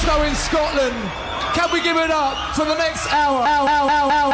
Glasgow in Scotland. Can we give it up for the next hour? hour, hour, hour,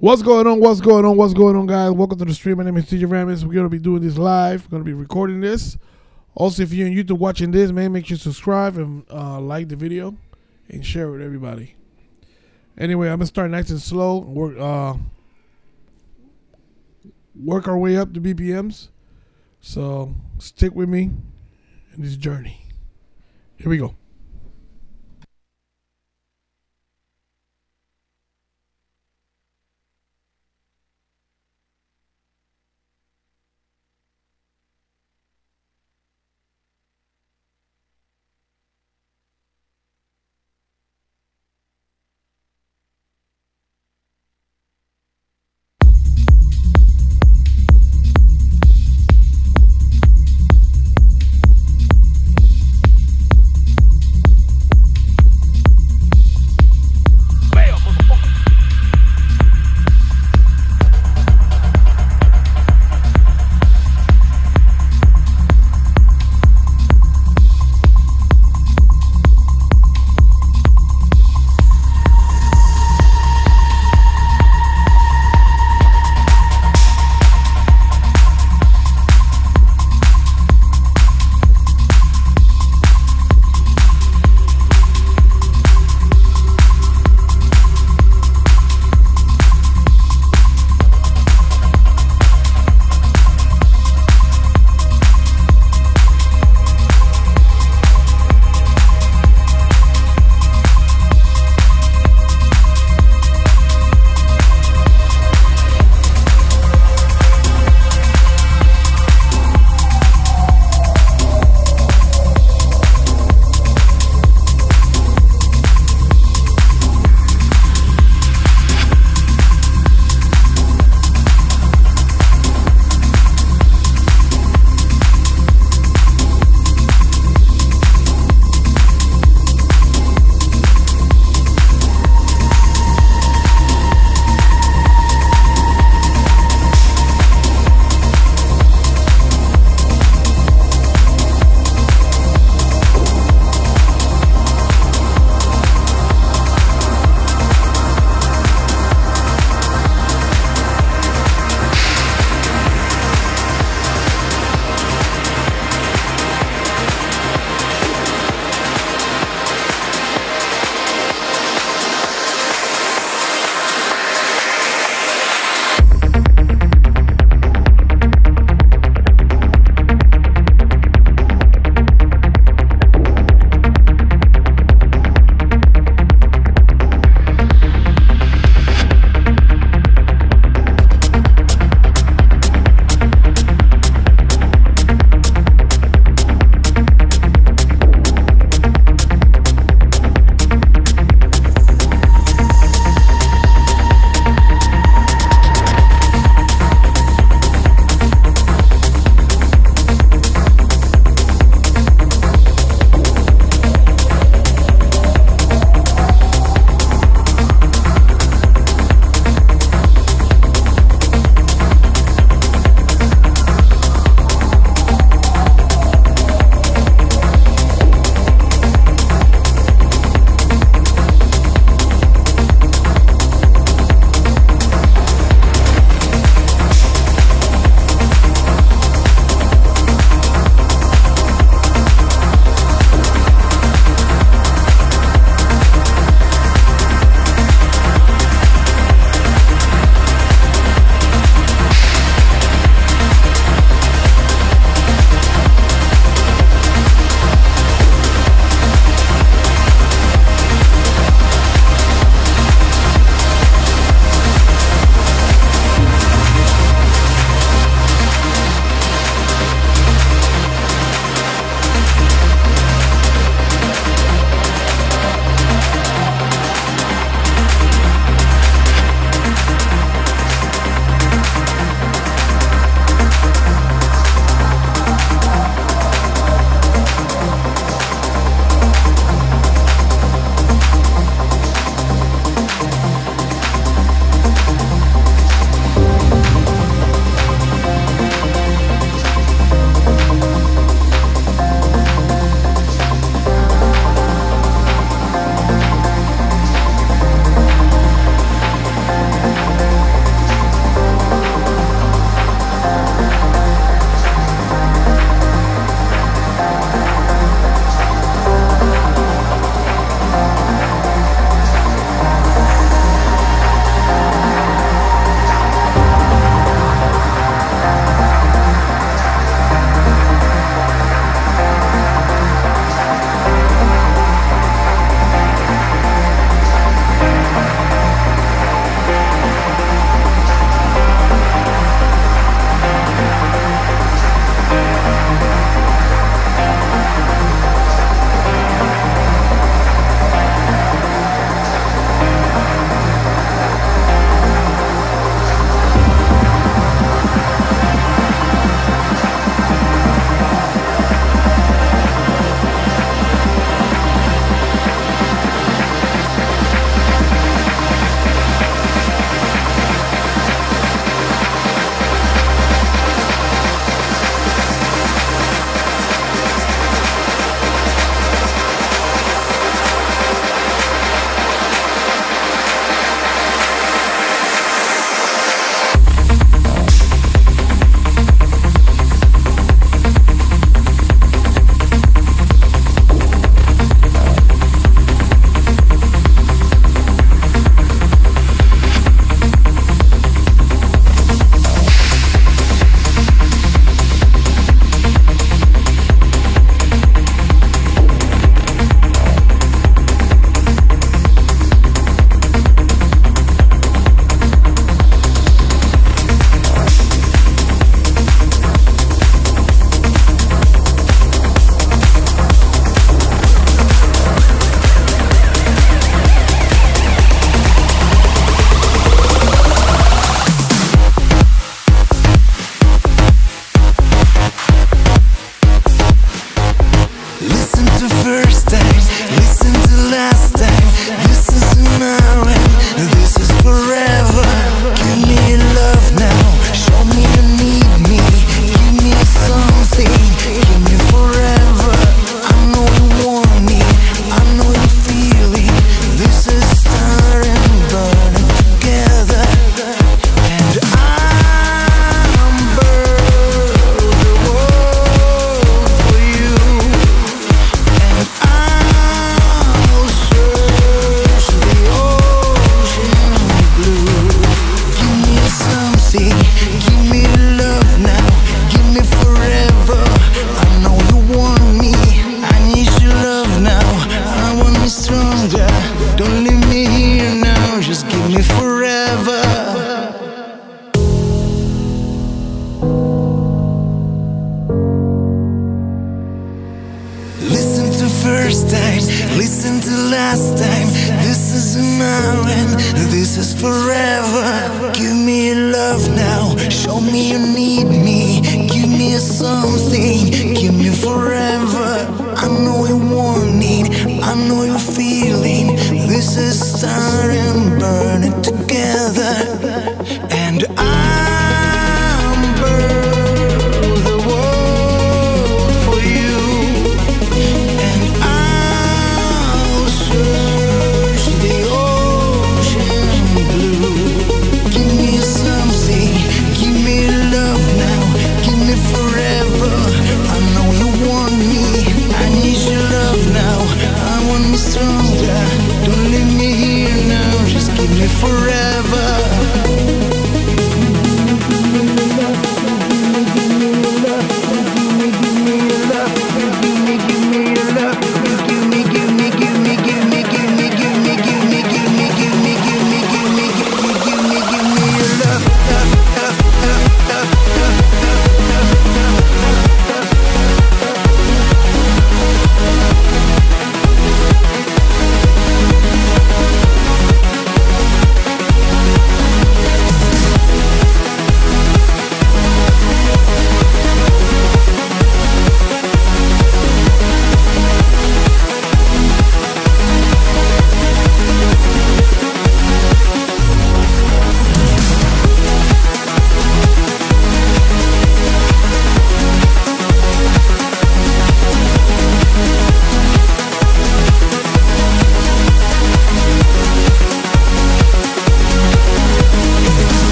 What's going on? What's going on? What's going on, guys? Welcome to the stream. My name is DJ Aramis. We're gonna be doing this live. We're gonna be recording this. Also, if you're on YouTube watching this, man, make sure you subscribe and uh, like the video and share it with everybody. Anyway, I'm gonna start nice and slow. Work uh, work our way up to BPMs. So stick with me in this journey. Here we go.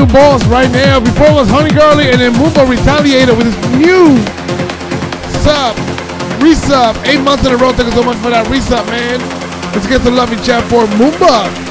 New boss right now. Before was Honey Garlic and then Moonbug retaliated with his new sub. Resub. Eight months in a row. Thank you so much for that resub, man. Let's get the loving chat for Moonbug.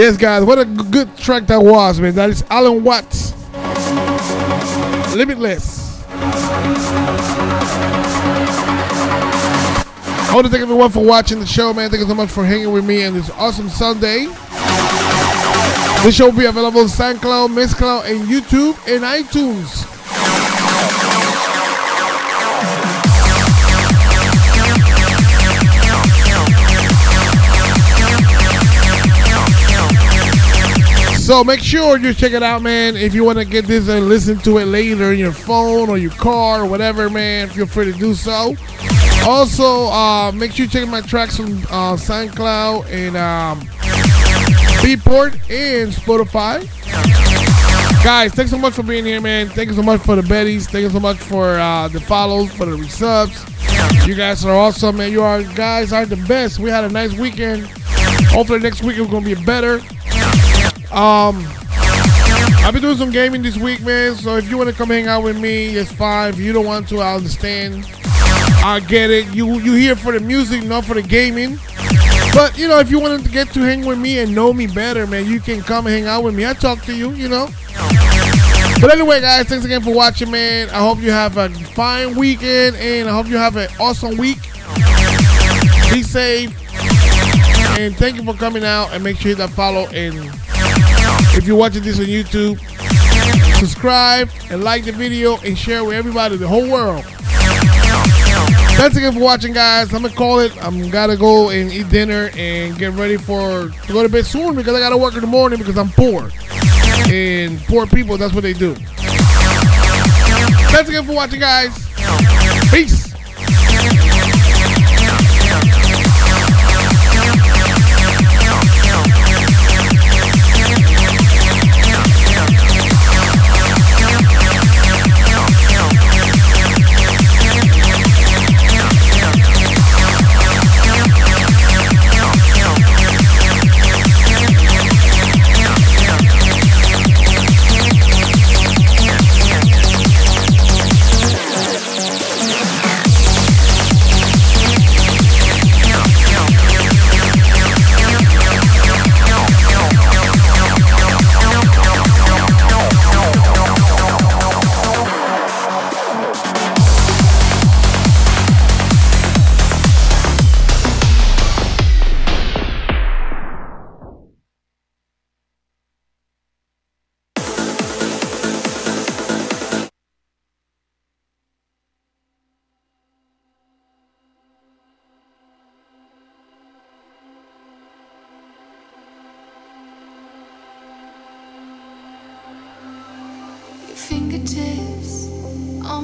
Yes, guys, what a good track that was, man. That is Alan Watts. Limitless. I want to thank everyone for watching the show, man. Thank you so much for hanging with me on this awesome Sunday. This show will be available on SoundCloud, Mixcloud, and YouTube and iTunes. So make sure you check it out, man. If you want to get this and listen to it later in your phone or your car or whatever, man, feel free to do so. Also, uh, make sure you check my tracks on uh, SoundCloud and um, Beatport and Spotify. Guys, thanks so much for being here, man. Thank you so much for the betties. Thank you so much for uh, the follows, for the resubs. You guys are awesome, man. You are guys are the best. We had a nice weekend. Hopefully next week is gonna be better. Um, I've been doing some gaming this week, man. So if you want to come hang out with me, it's fine. If you don't want to, I understand. I get it. You you here for the music, not for the gaming. But you know, if you wanted to get to hang with me and know me better, man, you can come hang out with me. I talk to you, you know. But anyway, guys, thanks again for watching, man. I hope you have a fine weekend and I hope you have an awesome week. Be safe. And thank you for coming out and make sure that follow and if you're watching this on YouTube, subscribe and like the video and share with everybody, the whole world. Thanks again for watching, guys. I'm gonna call it. I'm gotta go and eat dinner and get ready for to go to bed soon because I gotta work in the morning because I'm poor. And poor people, that's what they do. Thanks again for watching, guys. Peace.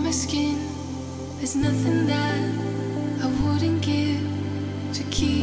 My skin. There's nothing that I wouldn't give to keep